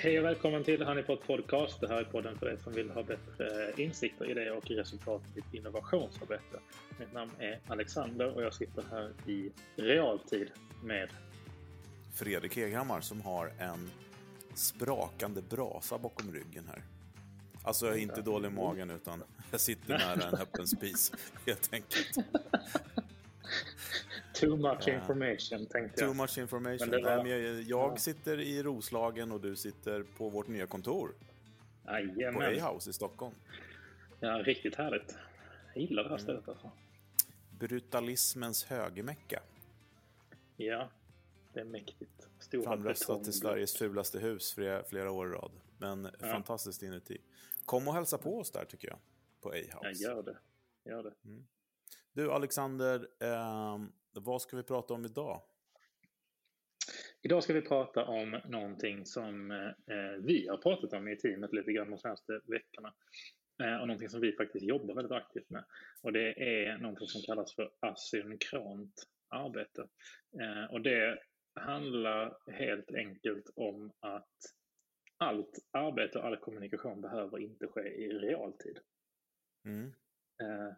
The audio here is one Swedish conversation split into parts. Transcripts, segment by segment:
Hej och välkommen till Honeypot Podcast. Det här är podden för dig som vill ha bättre eh, insikter, idéer och resultat i ditt innovationsarbete. Mitt namn är Alexander och jag sitter här i realtid med Fredrik Eghammar som har en sprakande brasa bakom ryggen här. Alltså jag är inte dålig i magen utan jag sitter nära en öppen spis helt enkelt. Too much information tänkte jag. Too much information. Men var- Nej, jag, Ja. sitter i Roslagen och du sitter på vårt nya kontor på Jajamän. A-house i Stockholm. Ja, riktigt härligt. Jag gillar det här stället alltså. Brutalismens högermecka. Ja, det är mäktigt. Stora Framröstat till. Sveriges fulaste hus flera, flera år i rad. Men fantastiskt inuti. Kom och hälsa på oss där tycker jag. På Ja, A-house. gör det. Gör det. Du Alexander, ehm, vad ska vi prata om idag? Idag ska vi prata om någonting som eh, vi har pratat om i teamet lite grann de senaste veckorna. Eh, och någonting som vi faktiskt jobbar väldigt aktivt med. Och det är någonting som kallas för asynkront arbete. Eh, och det handlar helt enkelt om att allt arbete och all kommunikation behöver inte ske i realtid. Mm.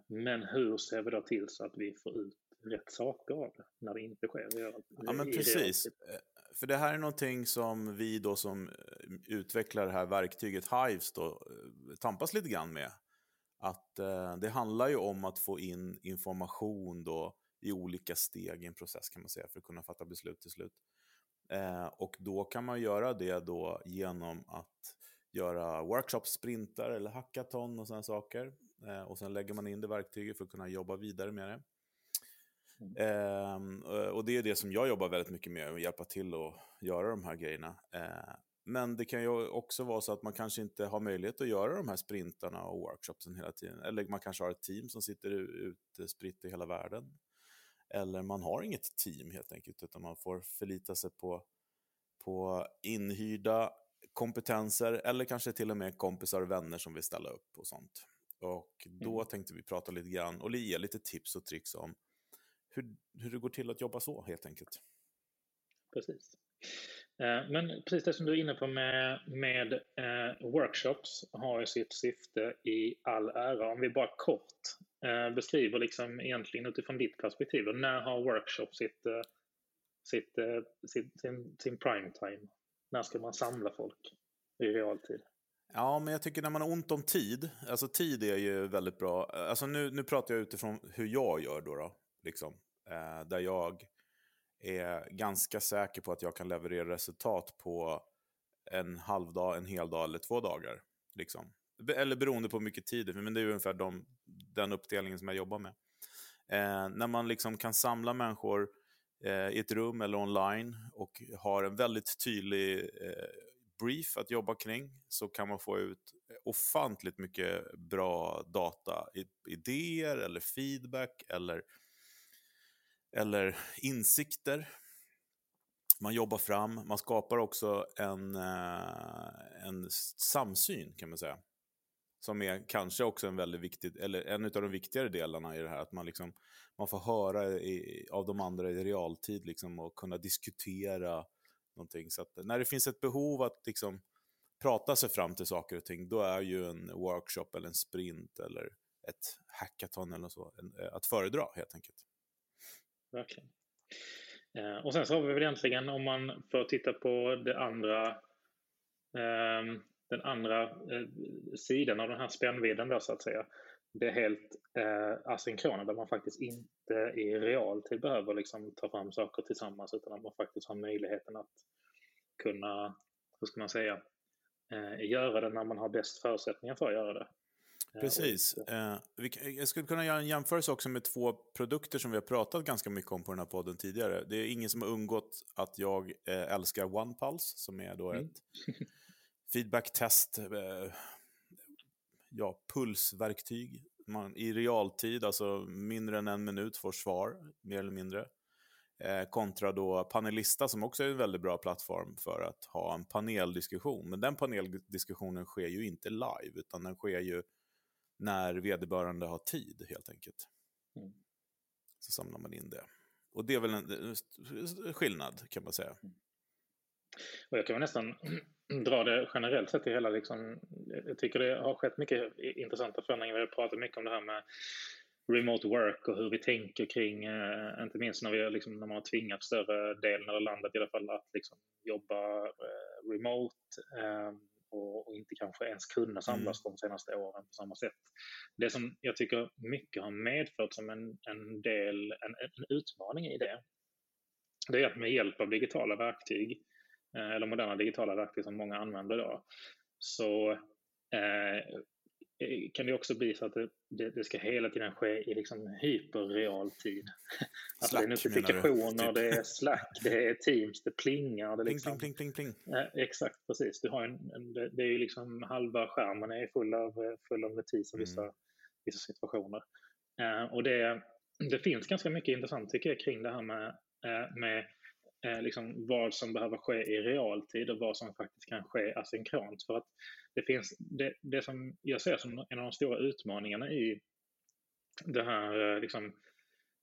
Men hur ser vi då till så att vi får ut rätt saker av det när det inte sker Ja, men precis. realtid? Eh, För det här är någonting som vi då som eh, utvecklar det här verktyget Hives då eh, tampas lite grann med. Att eh, det handlar ju om att få in information då i olika steg i en process kan man säga för att kunna fatta beslut till slut. Eh, och då kan man göra det då genom att göra workshops, sprintar eller hackathon och sådana saker. Eh, och sen lägger man in det verktyget för att kunna jobba vidare med det. Ehm, eh, och det är det som jag jobbar väldigt mycket med, att hjälpa till att göra de här grejerna. Eh, men det kan ju också vara så att man kanske inte har möjlighet att göra de här sprintarna och workshopsen hela tiden. Eller man kanske har ett team som sitter u- ute spritt i hela världen. Eller man har inget team helt enkelt, utan man får förlita sig på, på inhyrda kompetenser eller kanske till och med kompisar och vänner som vill ställa upp och sånt. Och då Mm. tänkte vi prata lite grann och ge lite tips och tricks om hur, hur det går till att jobba så helt enkelt. Precis. Eh, Men precis det som du är inne på med, med eh, workshops har ju sitt syfte i all ära. Om vi bara kort eh, beskriver liksom egentligen utifrån ditt perspektiv. då, När har workshop sitt, eh, sitt, eh, sin, sin, sin prime time? När ska man samla folk i realtid? Ja, men jag tycker när man har ont om tid, alltså tid är ju väldigt bra. Alltså nu, nu pratar jag utifrån hur jag gör då, då liksom. Eh, där jag är ganska säker på att jag kan leverera resultat på en halv dag, en hel dag eller två dagar. Liksom. Eller beroende på hur mycket tid det men det är ungefär de, den uppdelningen som jag jobbar med. Eh, när man liksom kan samla människor eh, i ett rum eller online och har en väldigt tydlig eh, brief att jobba kring så kan man få ut ofantligt mycket bra data, idéer eller feedback eller, eller insikter. Man jobbar fram, man skapar också en, eh, en samsyn kan man säga. Som är kanske också en väldigt viktig, eller en av de viktigare delarna i det här, att man, liksom, man får höra i, av de andra i realtid liksom, och kunna diskutera någonting. Så att när det finns ett behov att liksom, prata sig fram till saker och ting, då är ju en workshop eller en sprint eller ett hackathon eller så en, eh, att föredra helt enkelt. Verkligen. Eh, och sen så har vi väl egentligen, om man får titta på det andra, eh, den andra eh, sidan av den här spännvidden då så att säga. Det är helt eh, asynkrona där man faktiskt inte i realtid behöver liksom ta fram saker tillsammans utan att man faktiskt har möjligheten att kunna, hur ska man säga, eh, göra det när man har bäst förutsättningar för att göra det. Eh, Precis. Eh, jag skulle kunna göra en jämförelse också med två produkter som vi har pratat ganska mycket om på den här podden tidigare. Det är ingen som har undgått att jag eh, älskar OnePulse, som är då Mm. ett feedback-test, eh, ja, pulsverktyg. Man, I realtid, alltså mindre än en minut, får svar, mer eller mindre. Kontra då Panelista som också är en väldigt bra plattform för att ha en paneldiskussion. Men den paneldiskussionen sker ju inte live, utan den sker ju när vederbörande har tid helt enkelt. Mm. Så samlar man in det. Och det är väl en eh, skillnad kan man säga. Och jag kan väl nästan dra det generellt sett i hela liksom, jag tycker det har skett mycket intressanta förändringar. Vi har pratat mycket om det här med remote work och hur vi tänker kring, eh, inte minst när, vi, liksom, när man har tvingat större delen av landet i alla fall att liksom, jobba eh, remote eh, och, och, inte kanske ens kunna samlas mm. de senaste åren på samma sätt. Det som jag tycker mycket har medfört som en, en del, en, en utmaning i det, det är att med hjälp av digitala verktyg, eh, eller moderna digitala verktyg som många använder då, så Eh, kan det också bli så att det, det, det ska hela tiden ske i liksom hyperreal tid. Att det är notifikationer, det är Slack, det är Teams, det plingar. Det liksom, pling, pling, pling, pling. Eh, exakt, precis. Du har en, en, det, det är ju liksom halva skärmen är full av, full av notiser i vissa, mm. vissa situationer. Eh, och det, det finns ganska mycket intressant tycker jag kring det här med, eh, med eh, liksom vad som behöver ske i realtid och vad som faktiskt kan ske asynkront. För att det finns det, det som jag ser som en av de stora utmaningarna i det här, eh, liksom,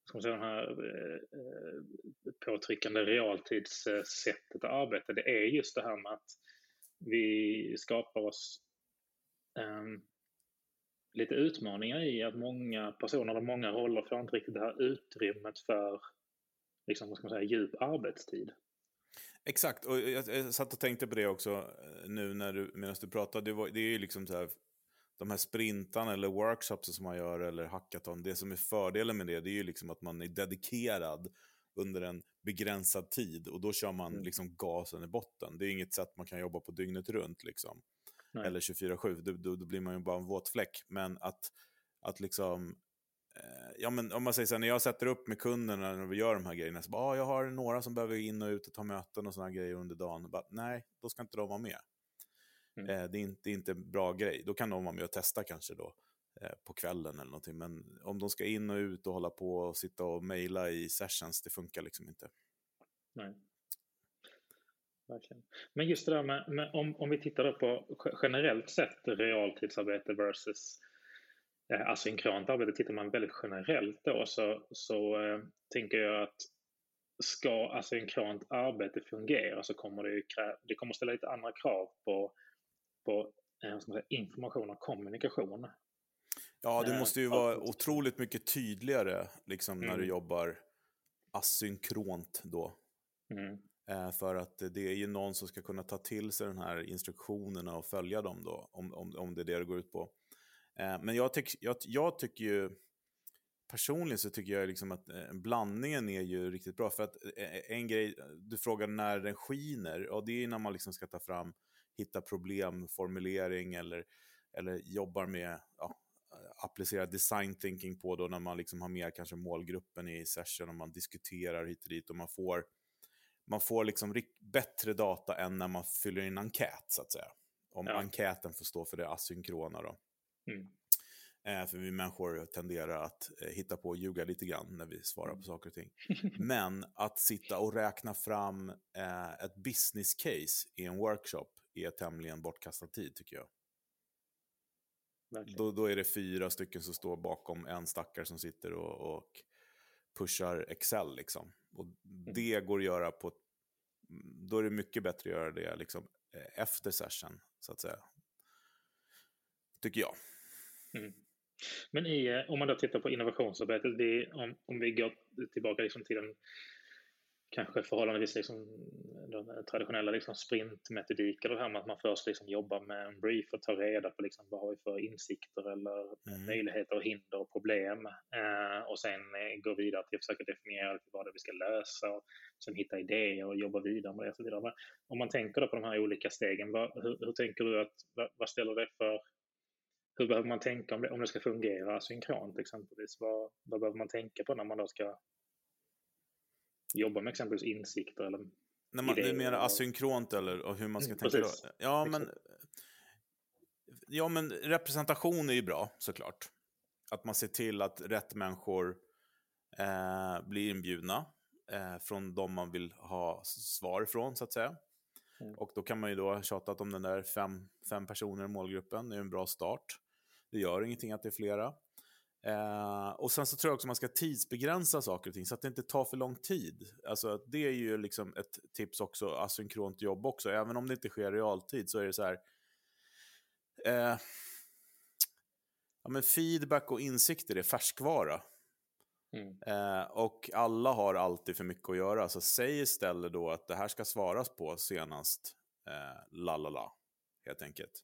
ska man säga, det här eh, påtryckande realtidssättet att arbeta, det är just det här med att vi skapar oss eh, lite utmaningar i att många personer och många roller får inte riktigt det här utrymmet för liksom, vad ska man säga, djup arbetstid. Exakt, och jag, jag satt och tänkte på det också eh, nu när du, medan du pratade. Det, var, det är ju liksom så här, de här sprintarna eller workshops som man gör eller hackathon. Det som är fördelen med det, det är ju liksom att man är dedikerad under en begränsad tid och då kör man mm. liksom gasen i botten. Det är inget sätt man kan jobba på dygnet runt liksom. Nej. Eller 24-7, då, då, då, blir man ju bara en våt fläck. Men att, att liksom ja, men om man säger så här, när jag sätter upp med kunderna när vi gör de här grejerna, så bara, ah, jag har några som behöver in och ut och ta möten och sådana grejer under dagen. Bara, Nej, då ska inte de vara med. Mm. Eh, det, är inte, det är inte en bra grej. Då kan de vara med och testa kanske då eh, på kvällen eller någonting. Men om de ska in och ut och hålla på och sitta och mejla i sessions, det funkar liksom inte. Nej. Verkligen. Men just det där med, med om, om vi tittar på generellt sett realtidsarbete versus eh, asynkront arbete, tittar man väldigt generellt då så, så eh, tänker jag att ska asynkront arbete fungera så kommer det, ju krä- det kommer ställa lite andra krav på, på eh, säga, information och kommunikation. Ja, det måste ju eh, vara otroligt mycket tydligare liksom, mm. när du mm. jobbar asynkront då. Mm. Eh, för att det är ju någon som ska kunna ta till sig de här instruktionerna och följa dem då, om, om, om det är det det går ut på. Eh, men jag, tyck, jag, jag, tycker ju, personligen så tycker jag liksom att eh, blandningen är ju riktigt bra. För att eh, en grej, du frågar när den skiner, och det är när man liksom ska ta fram, hitta problemformulering eller, eller jobbar med, ja, applicera design thinking på då när man liksom har med kanske målgruppen i session och man diskuterar hit och dit och man får, man får liksom bättre data än när man fyller in enkät så att säga. Om ja. enkäten får stå för det asynkrona då. Mm. Eh, för vi människor tenderar att eh, hitta på och ljuga lite grann när vi svarar på saker och ting. Men att sitta och räkna fram eh, ett business case i en workshop är tämligen bortkastad tid tycker jag. Då, då, är det fyra stycken som står bakom en stackare som sitter och, och pushar Excel. Liksom. Och mm. det går att göra på... Då är det mycket bättre att göra det liksom, efter session, så att säga. Tycker jag. Mm. Men i, eh, om man då tittar på innovationsarbetet, det, om, om vi går tillbaka liksom till den kanske förhållandevis liksom, de traditionella liksom sprintmetodiker, det här med att man först liksom jobbar med en brief och tar reda på liksom vad har vi för insikter eller mm. möjligheter, hinder och problem eh, och sen eh, gå vidare till att försöka definiera vad det är vi ska lösa och sen hitta idéer och jobba vidare med det och så vidare. Om man tänker då på de här olika stegen, vad, hur, hur tänker du att, vad, vad ställer det för hur behöver man tänka om det, om det ska fungera synkront exempelvis? Vad, vad behöver man tänka på när man då ska jobba med exempelvis insikter eller när man, idéer? Du menar asynkront eller och hur man ska mm, tänka precis. då? Ja men, ja, men representation är ju bra såklart. Att man ser till att rätt människor eh, blir inbjudna eh, från de man vill ha svar ifrån, så att säga. Mm. Och då kan man ju då ha tjatat om den där fem, fem personer i målgruppen, det är en bra start. Det gör ingenting att det är flera. Eh, och sen så tror jag också man ska tidsbegränsa saker och ting så att det inte tar för lång tid. Alltså det är ju liksom ett tips också, asynkront jobb också. Även om det inte sker i realtid så är det så här. Eh, ja, men feedback och insikter är färskvara. Mm. Eh, och alla har alltid för mycket att göra, så säg istället då att det här ska svaras på senast eh, la la la, helt enkelt.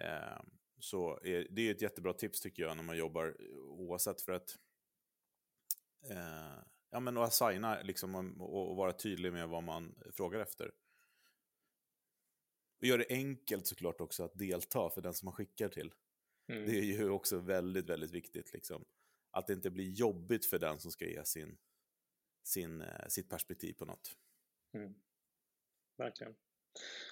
Eh, så är, det är ett jättebra tips tycker jag när man jobbar oavsett för att eh, ja, men att assigna liksom, och, och, vara tydlig med vad man frågar efter. Och gör det enkelt såklart också att delta för den som man skickar till. Mm. Det är ju också väldigt, väldigt viktigt. Liksom. Att det inte blir jobbigt för den som ska ge sin, sin, eh, sitt perspektiv på något. Mm. Verkligen.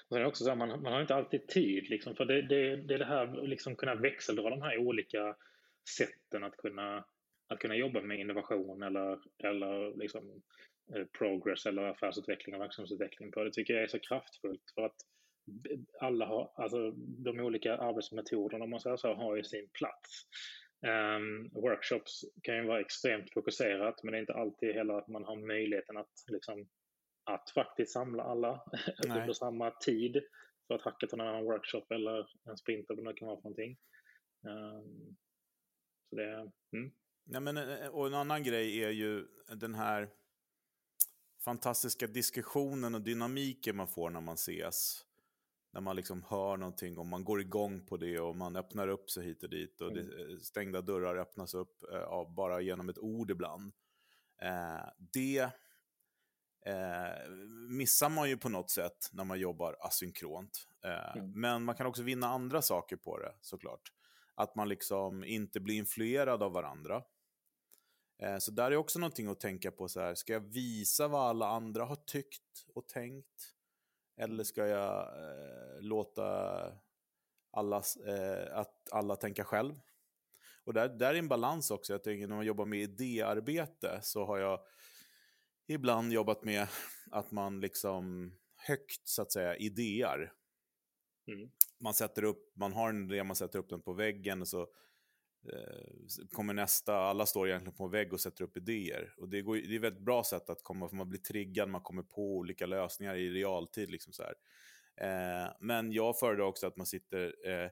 Och sen också så här, man, man har inte alltid tid, liksom, för det, det, det är det här liksom kunna växeldra de här olika sätten att kunna, att kunna jobba med innovation eller, eller liksom, eh, progress eller affärsutveckling och verksamhetsutveckling på. Det tycker jag är så kraftfullt för att alla har, alltså de olika arbetsmetoderna om man säger så, har ju sin plats. Um, workshops kan ju vara extremt fokuserat men det är inte alltid heller att man har möjligheten att liksom att faktiskt samla alla under samma tid för att hackathona en workshop eller en sprint eller vad det kan vara för någonting. Um, så det, mm. ja, men, eh, och en annan grej är ju den här fantastiska diskussionen och dynamiken man får när man ses. När man liksom hör någonting och man går igång på det och man öppnar upp sig hit och dit. Och mm. det, eh, stängda dörrar öppnas upp eh, av bara genom ett ord ibland. Eh, det eh, missar man ju på något sätt när man jobbar asynkront. Eh, mm. Men man kan också vinna andra saker på det såklart. Att man liksom inte blir influerad av varandra. Eh, så där är också någonting att tänka på. så här, Ska jag visa vad alla andra har tyckt och tänkt? Eller ska jag eh, låta alla, eh, att alla tänka själv? Och där, där är en balans också. Jag tänker när man jobbar med idéarbete så har jag ibland jobbat med att man liksom högt så att säga idéar. Mm. Man sätter upp, man har en idé, man sätter upp den på väggen och så eh, kommer nästa, alla står egentligen på en vägg och sätter upp idéer. Och det, går, det är ett väldigt bra sätt att komma, för man blir triggad, man kommer på olika lösningar i realtid. Liksom så eh, men jag föredrar också att man sitter eh,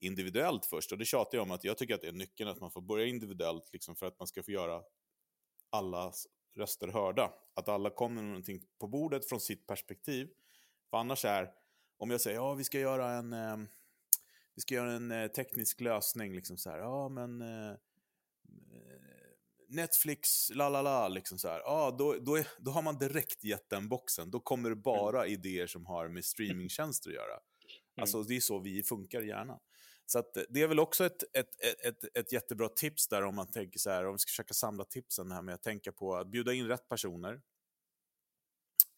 individuellt först. Och det tjatar jag om att jag tycker att det är nyckeln att man får börja individuellt liksom för att man ska få göra allas röster hörda. Att alla kommer med någonting på bordet från sitt perspektiv. För annars är, om jag säger ja vi ska göra en, eh, vi ska göra en eh, teknisk lösning, liksom så här, ja men eh, Netflix, la la la, liksom så här, ja då, då, är, då har man direkt gett den boxen. Då kommer det bara mm. idéer som har med streamingtjänster att göra. Mm. Alltså det är så vi funkar gärna. Så det är väl också ett, ett, ett, ett jättebra tips där om man tänker så här, om vi ska försöka samla tipsen här med att tänka på att bjuda in rätt personer.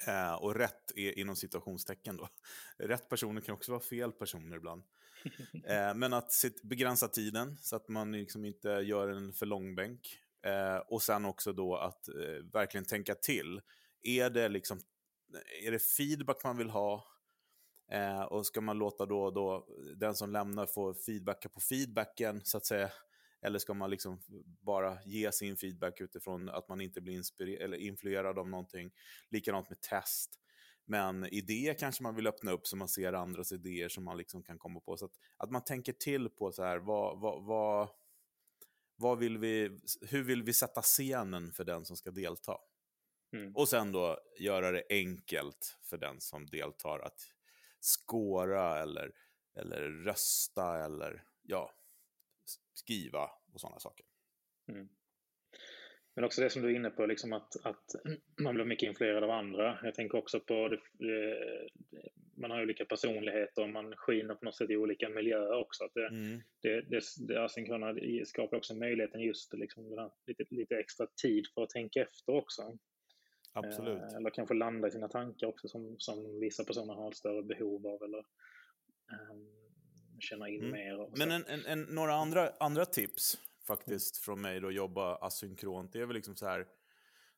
Eh, och rätt är inom situationstecken då. Rätt personer kan också vara fel personer ibland. Eh, men att sitt, begränsa tiden så att man liksom inte gör en för lång bänk. Eh, och sen också då att eh, verkligen tänka till. Är det, liksom, är det feedback man vill ha? Eh, och ska man låta då, då den som lämnar få feedbacka på feedbacken, så att säga. Eller ska man liksom bara ge sin feedback utifrån att man inte blir eller influerad av någonting. Likadant med test. Men idéer kanske man vill öppna upp så man ser andras idéer som man liksom kan komma på. Så att, att man tänker till på så här, vad, vad, vad, vad vill vi, hur vill vi sätta scenen för den som ska delta? Mm. Och sen då göra det enkelt för den som deltar att skåra eller, eller rösta eller ja, skriva och sådana saker. Mm. Men också det som du är inne på, liksom att, att man blir mycket influerad av andra. Jag tänker också på det, man har olika personligheter och man skiner på något sätt i olika miljöer också. Att det, mm. det, det, det asynkrona skapar också möjligheten just liksom lite, lite extra tid för att tänka efter också. Absolut. Eh, eller kanske landa i sina tankar också som, som vissa personer har ett större behov av eller um, känna in mm. mer. Men en, en, en, några andra, andra tips faktiskt mm. från mig då, jobba asynkront, det är väl liksom så här,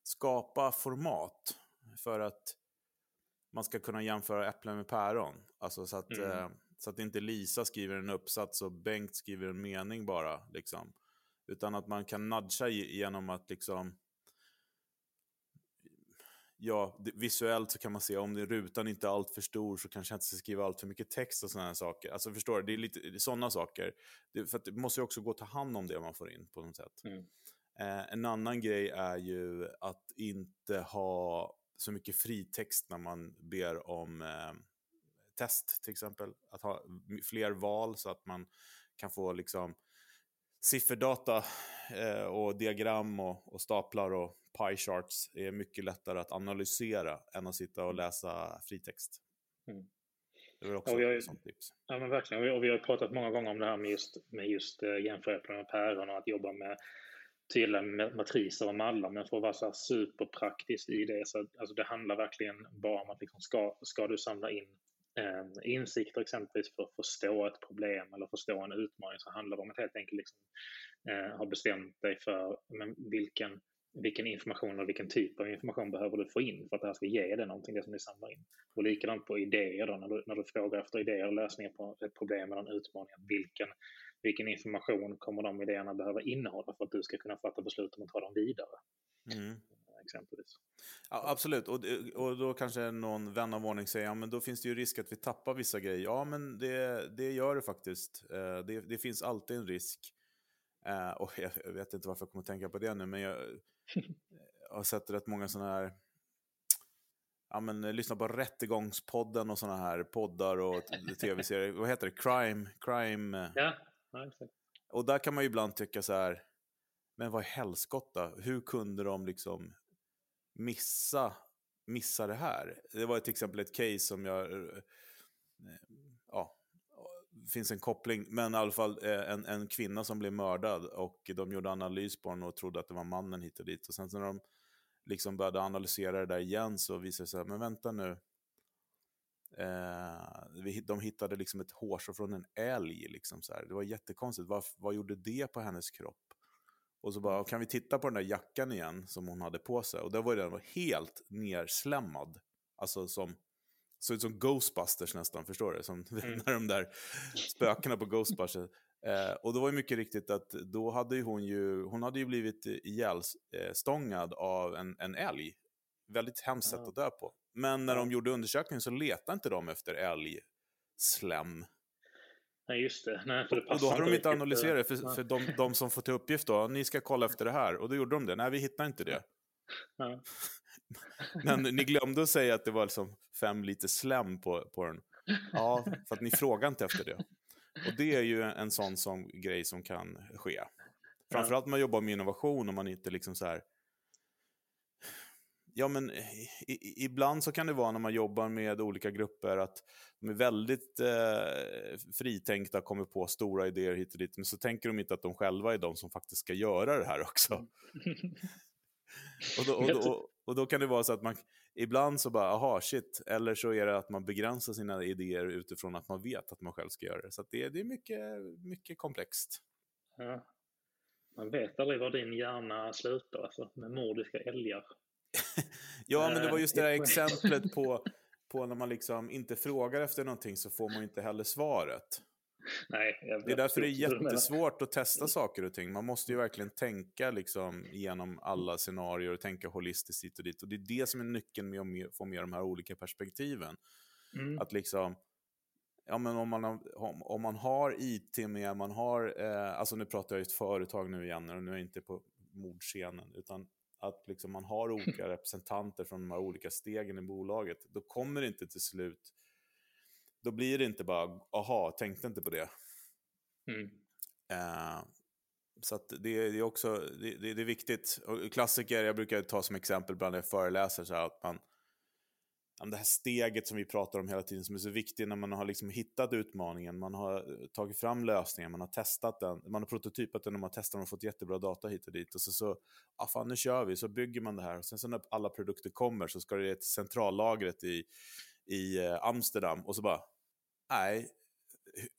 skapa format för att man ska kunna jämföra äpplen med päron. Alltså så att, mm. eh, så att inte Lisa skriver en uppsats och Bengt skriver en mening bara. Liksom. Utan att man kan nudga genom att liksom ja, visuellt så kan man se om rutan inte är allt för stor så kanske jag inte ska skriva allt för mycket text och sådana saker. Alltså förstår du, det är lite sådana saker. Det, för det måste ju också gå att ta hand om det man får in på något sätt. Mm. Eh, en annan grej är ju att inte ha så mycket fritext när man ber om eh, test till exempel. Att ha fler val så att man kan få liksom sifferdata eh, och diagram och, och, staplar och pie charts är mycket lättare att analysera än att sitta och mm. läsa fritext. Mm. Det är också ett sånt tips. Ja, men verkligen. Och vi har pratat många gånger om det här med just, med just uh, jämföräpplen och päron och att jobba med tydliga matriser och mallar, men för att vara så superpraktiskt i det, så alltså det handlar verkligen bara om att liksom ska, ska du samla in eh, insikter exempelvis för att förstå ett problem eller förstå en utmaning så handlar det om att helt enkelt liksom, eh, ha bestämt dig för men vilken, vilken information och vilken typ av information behöver du få in för att det här ska ge dig någonting, det som du samlar in. Och likadant på idéer då, när du, när du frågar efter idéer och lösningar på ett problem eller en utmaning, vilken, vilken information kommer de idéerna behöva innehålla för att du ska kunna fatta beslut om att ta dem vidare. Mm exempelvis. Ja, absolut, och, och då kanske någon vän av ordning säger ja, men då finns det ju risk att vi tappar vissa grejer. Ja, men det, det gör det faktiskt. Eh, det, det finns alltid en risk. Eh, och jag vet inte varför jag kommer att tänka på det nu, men jag har sett rätt många sådana här ja, men, lyssna på Rättegångspodden och sådana här poddar och tv-serier. Vad heter det? Crime? crime. Ja, ja exakt. Och där kan man ju ibland tycka så här, men vad i helskotta, hur kunde de liksom missa, missa det här. Det var till exempel ett case som jag... Eh, ja, finns en koppling, men i alla fall eh, en, en kvinna som blev mördad och de gjorde analys på henne och trodde att det var mannen hit och dit. Och sen när de liksom började analysera det där igen så visade det sig, men vänta nu. Eh, de hittade liksom ett hårstrå från en älg. Liksom så här. Det var jättekonstigt. Vad, vad gjorde det på hennes kropp? Och så bara, kan vi titta på den där jackan igen som hon hade på sig? Och där var den helt nerslämmad. Alltså som, såg ut som Ghostbusters nästan, förstår du? Som mm. när de där spökena på Ghostbusters. Eh, och då var det mycket riktigt att då hade hon ju, hon hade ju blivit ihjälstångad av en, en älg. Väldigt hemskt sätt att dö på. Men när de gjorde undersökningen så letade inte de efter älgslem. Nej, just det. Nej, för det och då har de inte analyserat det, för, för de, de, som får till uppgift då, ni ska kolla efter det här. Och då gjorde de det. Nej, vi hittar inte det. Ja. Men ni glömde att säga att det var liksom fem liter slem på, på den. Ja, för att ni frågade inte efter det. Och det är ju en sån som, grej som kan ske. Framförallt när man jobbar med innovation och man inte liksom så här Ja, men i, ibland så kan det vara när man jobbar med olika grupper att de är väldigt eh, fritänkta, kommer på stora idéer hit och dit, men så tänker de inte att de själva är de som faktiskt ska göra det här också. Mm. och, då, och, då, och, då, kan det vara så att man ibland så bara, aha, shit, eller så är det att man begränsar sina idéer utifrån att man vet att man själv ska göra det. Så det, det är mycket, mycket komplext. Ja. Man vet aldrig var din hjärna slutar, alltså, med mordiska älgar. ja, men det var just det där eh, exemplet på, på när man liksom inte frågar efter någonting så får man inte heller svaret. Nej, det är därför det är jättesvårt att testa saker och ting. Man måste ju verkligen tänka liksom igenom alla scenarier och tänka holistiskt hit och dit. Och det är det som är nyckeln med att få med de här olika perspektiven. Mm. Att liksom, ja men om man, har, om man har IT med, man har, eh, alltså nu pratar jag ju ett företag nu igen, och nu är jag inte på mordscenen, utan att liksom man har olika representanter från de här olika stegen i bolaget, då kommer det inte till slut, då blir det inte bara, aha, tänkte inte på det. Mm. Uh, så det, det, är också det, det, är viktigt. Och klassiker, jag brukar ta som exempel bland jag föreläser, så att man, det här steget som vi pratar om hela tiden som är så viktigt när man har liksom hittat utmaningen, man har eh, tagit fram lösningen, man har testat den, man har prototypat den och man har testat den och fått jättebra data hit och dit. Och så, så ah, fan nu kör vi, så bygger man det här. Och sen så när alla produkter kommer så ska det till centrallagret i, i eh, Amsterdam och så bara, nej,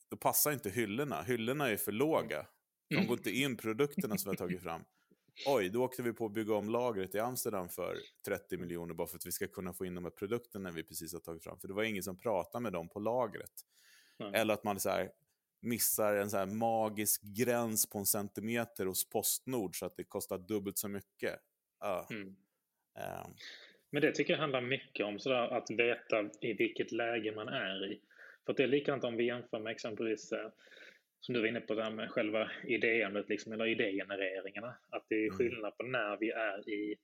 då passar inte hyllorna. Hyllorna är för låga. De går inte in produkterna som vi har tagit fram oj, då åkte vi på att bygga om lagret i Amsterdam för 30 miljoner bara för att vi ska kunna få in de här produkterna vi precis har tagit fram. För det var ingen som pratade med dem på lagret. Mm. Eller att man så här, missar en så här magisk gräns på en centimeter hos Postnord så att det kostar dubbelt så mycket. Uh. Mm. Uh. Men det tycker jag handlar mycket om sådär, att veta i vilket läge man är i. För det är likadant om vi jämför med exempelvis eh, som du var inne på, med själva idéandet, liksom, eller idégenereringarna. Att det är mm. skillnad på när vi är i,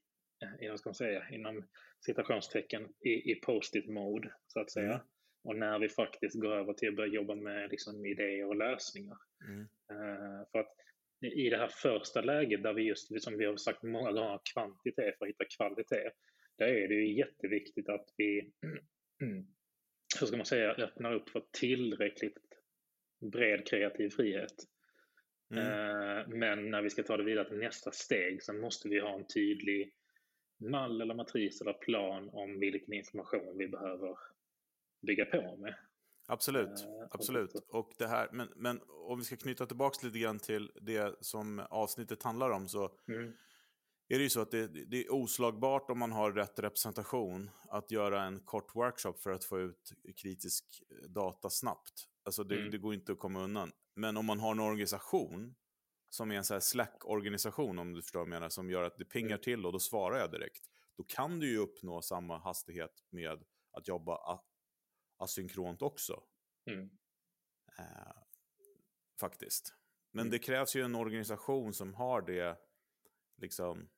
i vad ska man säga, inom citationstecken, i, i post-it mode, så att säga. Mm. Och när vi faktiskt går över till att börja jobba med liksom, idéer och lösningar. Mm. Uh, för att i det här första läget där vi just, som vi har sagt många gånger, kvantitet för att hitta kvalitet. Där är det ju jätteviktigt att vi, hur ska man säga, öppnar upp för tillräckligt bred kreativ frihet. Mm. Uh, men när vi ska ta det vidare till nästa steg så måste vi ha en tydlig mall eller matris eller plan om vilken information vi behöver bygga på med. Absolut, uh, absolut. Och det här, men, men om vi ska knyta tillbaka lite grann till det som avsnittet handlar om så mm. är det ju så att det, det, är oslagbart om man har rätt representation att göra en kort workshop för att få ut kritisk data snabbt. Alltså det, mm. det går inte att komma undan. Men om man har en organisation som är en så Slack-organisation, om du förstår vad jag menar, som gör att det pingar mm. till och då svarar jag direkt. Då kan du ju uppnå samma hastighet med att jobba asynkront också. Mm. Eh, faktiskt. Men mm. det krävs ju en organisation som har det liksom,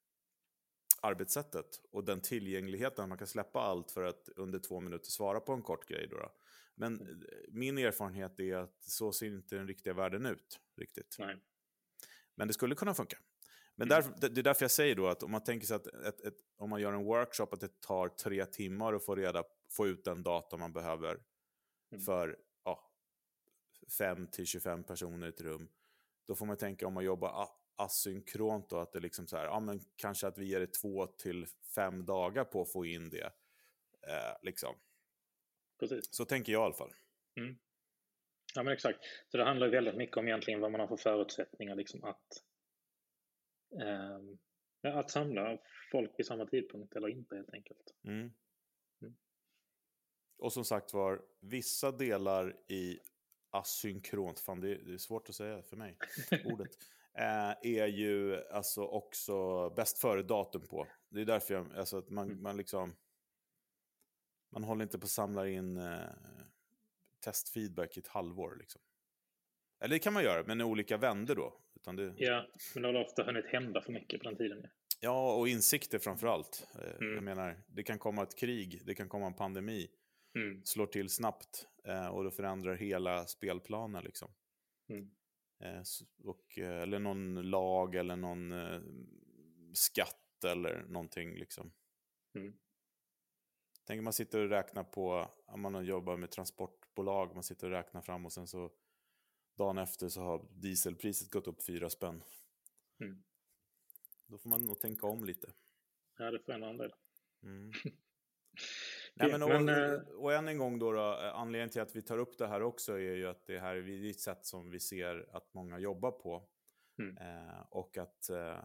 arbetssättet och den tillgängligheten. Man kan släppa allt för att under två minuter svara på en kort grej. Då, då. Men mm. min erfarenhet är att så ser inte den riktiga världen ut. riktigt. Nej. Men det skulle kunna funka. Men mm. där, det är därför jag säger då att om man tänker sig att ett, ett, om man gör en workshop att det tar tre timmar att få, reda, få ut den data man behöver mm. för ja, 5-25 personer i ett rum. Då får man tänka om man jobbar asynkront då, att det liksom så här, ja men kanske att vi ger det två till fem dagar på att få in det. Eh, liksom. Precis. Så tänker jag i alla fall. Mm. Ja men exakt. Så det handlar väldigt mycket om egentligen vad man har för förutsättningar liksom att, eh, att samla folk vid samma tidpunkt eller inte helt enkelt. Mm. Mm. Och som sagt var, vissa delar i asynkront, fan det är, det är svårt att säga för mig, ordet, eh, är ju alltså också bäst före datum på. Det är därför jag, alltså att man, mm. man liksom, man håller inte på att samla in eh, testfeedback i ett halvår. Liksom. Eller det kan man göra, men i olika vänder då. Utan det... Ja, men det har ofta hunnit hända för mycket på den tiden. Ja, ja och insikter framför allt. Eh, mm. Jag menar, det kan komma ett krig, det kan komma en pandemi. Mm. Slår till snabbt eh, och då förändrar hela spelplanen. Liksom. Mm. Eh, och, eh, eller någon lag eller någon eh, skatt eller någonting. Liksom. Mm. Tänk man sitter och räknar på, om man jobbar med transportbolag, man sitter och räknar fram och sen så dagen efter så har dieselpriset gått upp fyra spänn. Mm. Då får man nog tänka om lite. Ja, det förändrar en del. Mm. Nej, men, och, men, eh, och än en gång då, då, anledningen till att vi tar upp det här också är ju att det här är ett sätt som vi ser att många jobbar på. Mm. Eh, och att eh,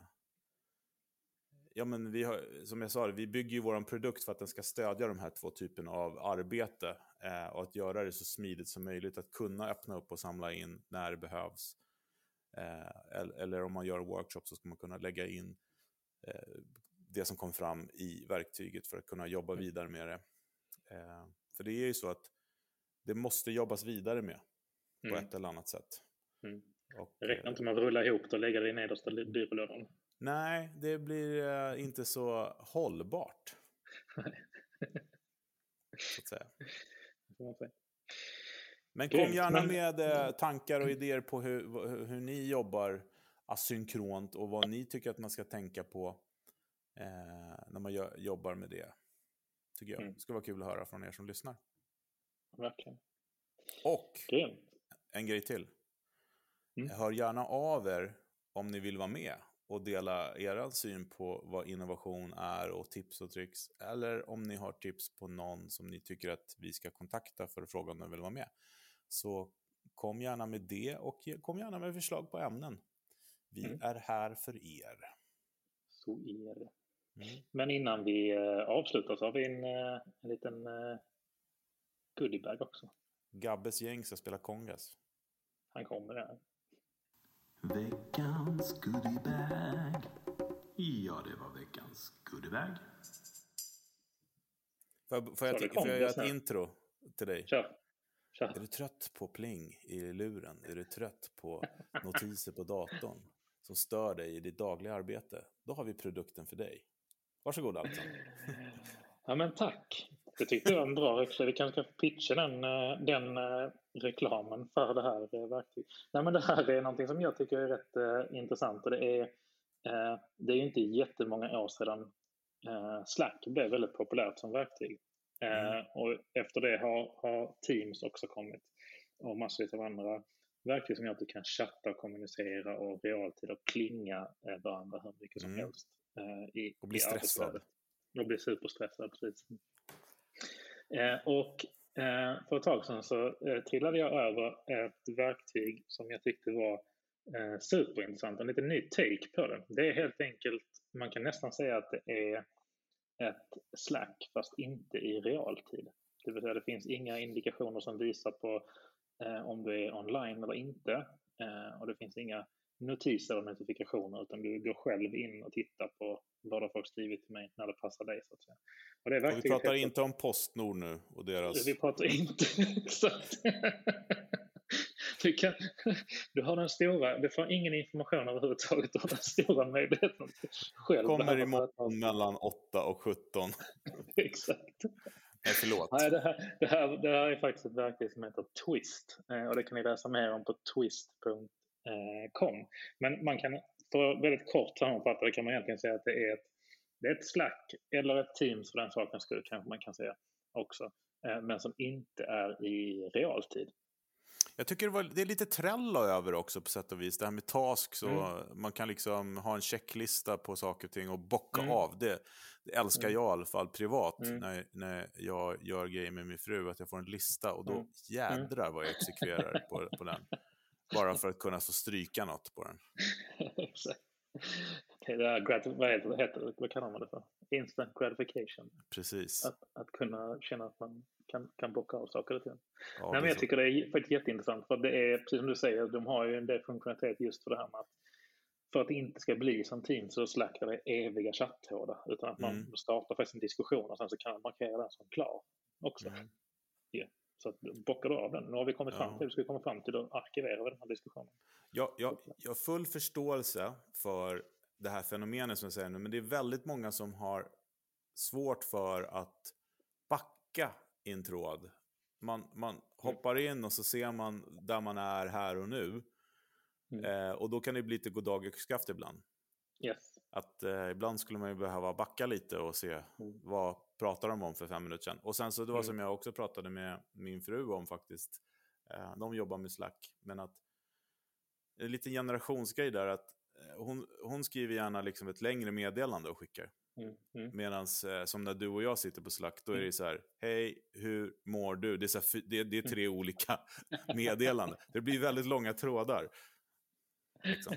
ja, men vi har, som jag sa, vi bygger ju vår produkt för att den ska stödja de här två typerna av arbete eh, och att göra det så smidigt som möjligt, att kunna öppna upp och samla in när det behövs. Eh, eller, eller, om man gör workshop så ska man kunna lägga in eh, det som kom fram i verktyget för att kunna jobba mm. vidare med det. Eh, för det är ju så att det måste jobbas vidare med på mm. ett eller annat sätt. Mm. Och, det räcker inte med att rulla ihop det och lägga det i nedersta byrålådan. Nej, det blir uh, inte så hållbart. så att säga. Men kom gärna med uh, tankar och idéer på hur, hur, ni jobbar asynkront och vad ni tycker att man ska tänka på uh, när man gör, jobbar med det. Tycker jag. Mm. Det skulle vara kul att höra från er som lyssnar. Verkligen. Och en grej till. Mm. Hör gärna av er om ni vill vara med och dela er syn på vad innovation är och tips och tricks. Eller om ni har tips på någon som ni tycker att vi ska kontakta för att fråga om de vill vara med. Så kom gärna med det och kom gärna med förslag på ämnen. Vi mm. är här för er. Så är det. Mm. Men innan vi eh, avslutar så har vi en, eh, en liten uh, goodiebag också. Gabbes gäng ska spela kongas. han kommer där. Veckans goodiebag. Ja, det var veckans goodiebag. Får, får, jag, får jag göra ett intro till dig? Kör. Kör. Är du trött på pling i luren? Är du trött på notiser på datorn som stör dig i ditt dagliga arbete? Då har vi produkten för dig. Varsågod Alexander. Ja men tack. Det tyckte jag var en bra reklam. Vi kanske ska pitcha den, eh, den eh, reklamen för det här eh, verktyget. Nej men det här är någonting som jag tycker är rätt intressant och det är det är inte jättemånga år sedan Slack blev väldigt populärt som verktyg. Mm. Och efter det har, har Teams också kommit och massor av andra verktyg som gör att du kan chatta och kommunicera och realtid och klinga varandra hur mycket som mm. helst. I, och bli stressad. Och bli superstressad, precis. Eh, och eh, för ett tag sedan så eh, trillade jag över ett verktyg som jag tyckte var eh, superintressant, en lite ny take på det. Det är helt enkelt, man kan nästan säga att det är ett Slack fast inte i realtid. Det vill säga det finns inga indikationer som visar på eh, om du är online eller inte eh, och det finns inga notiser och notifikationer utan du går själv in och tittar på vad har folk skrivit till mig när det passar dig. Så att säga. Och det är och vi pratar inte om Postnord nu och deras... Vi pratar inte exakt. Du, kan, du har den stora, du får ingen information överhuvudtaget. Du har den stora möjligheten själv. Kommer imorgon mellan 8 och 17. exakt. Nej, förlåt. Nej, det, här, det, här, det här är faktiskt ett verktyg som heter Twist. Eh, och det kan ni läsa mer om på twist.com Eh, kom. Men man kan, för väldigt kort sammanfatta det kan man egentligen säga att det är ett, det är ett Slack eller ett Teams för den sakens skull kanske man kan säga också. Eh, men som inte är i realtid. Jag tycker det, var, det är lite Trello över också på sätt och vis. Det här med tasks och mm. man kan liksom ha en checklista på saker och ting och bocka mm. av. Det, det älskar mm. jag i alla fall privat mm. när, när jag gör grejer med min fru. Att jag får en lista och då mm. jädrar vad jag exekverar på, på den. Bara för att kunna få stryka något på den. Exakt. Det är grat vad, heter, vad, heter, vad kallar man det för? Instant gratification. Precis. Att, att kunna känna att man kan, kan bocka av saker och ting. Ja, Nej, men jag så. tycker det är faktiskt jätteintressant för det är precis som du säger, de har ju en del funktionalitet just för det här med att för att det inte ska bli som Teams och Slack där det eviga chattrådar utan att man mm. startar faktiskt en diskussion och sen så kan man markera den som klar också. Mm. Yeah. Så att, bockar du av den. Nu har vi kommit fram till, ja. vi ska komma fram till, då arkiverar vi den här diskussionen. Jag, jag, jag har full förståelse för det här fenomenet som jag säger nu, men det är väldigt många som har svårt för att backa i en tråd. Man, man mm. hoppar in och så ser man där man är här och nu. Mm. Eh, och då kan det bli lite goddag yxskaft ibland. Yes. Att eh, ibland skulle man ju behöva backa lite och se mm. vad pratar de om för fem minuter sedan. Och sen så det var mm. som jag också pratade med min fru om faktiskt. Eh, de jobbar med Slack. Men att en liten generationsgrej där att eh, hon, hon skriver gärna liksom ett längre meddelande och skickar. Mm. Mm. Medan eh, som när du och jag sitter på Slack, då är det mm. så här, hej, hur mår du? Det är, så här, det, det är tre mm. olika meddelanden. Det blir väldigt långa trådar. Liksom.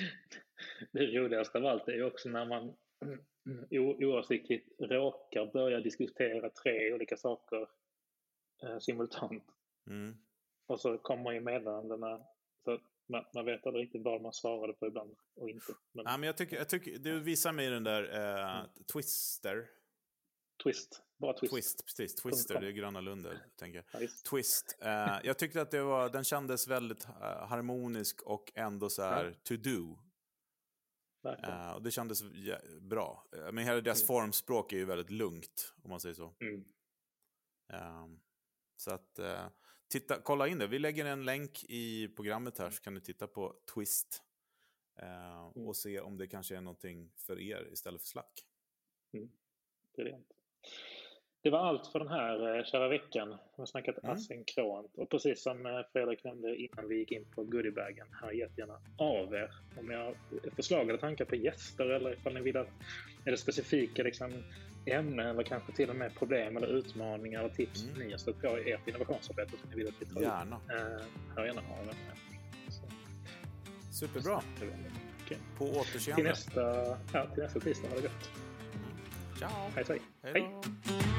det roligaste av allt är ju också när man oavsiktligt råkar börja diskutera tre olika saker eh, simultant. Mm. Och så kommer ju meddelandena. Så man, man vet aldrig riktigt vad man svarade på ibland och inte. Men... Nej, men jag tycker, jag tycker, du visar mig den där eh, mm. Twister. Twist. Bara twist. Twist, precis. Twister, det är Gröna Lund, tänker jag. Ja, twist. Eh, jag tyckte att det var, den kändes väldigt uh, harmonisk och ändå så här ja. to do. Uh, och det kändes bra. Uh, men hela deras mm. formspråk är ju väldigt lugnt, om man säger så. Mm. Uh, så att, uh, titta, kolla in det. Vi lägger en länk i programmet här så kan du titta på Twist. Mm. Och se om det kanske är någonting för er istället för Slack. Mm. Brilliant. Det var allt för den här eh, kära veckan. Vi har snackat mm. asynkront. Och precis som eh, Fredrik nämnde innan vi gick in på goodiebagen, hör jättegärna av er om ni har förslag eller tankar på gäster eller ifall ni vill att är det specifika liksom, ämnen eller kanske till och med problem eller utmaningar eller tips mm. ni har stött på i ert innovationsarbete som ni vill att vi tar Gärna. Eh, hör gärna av er. Superbra. Okay. På återseende. Till nästa, ja, till nästa tisdag. Ha det gott. Ciao. Hej, hej. hej.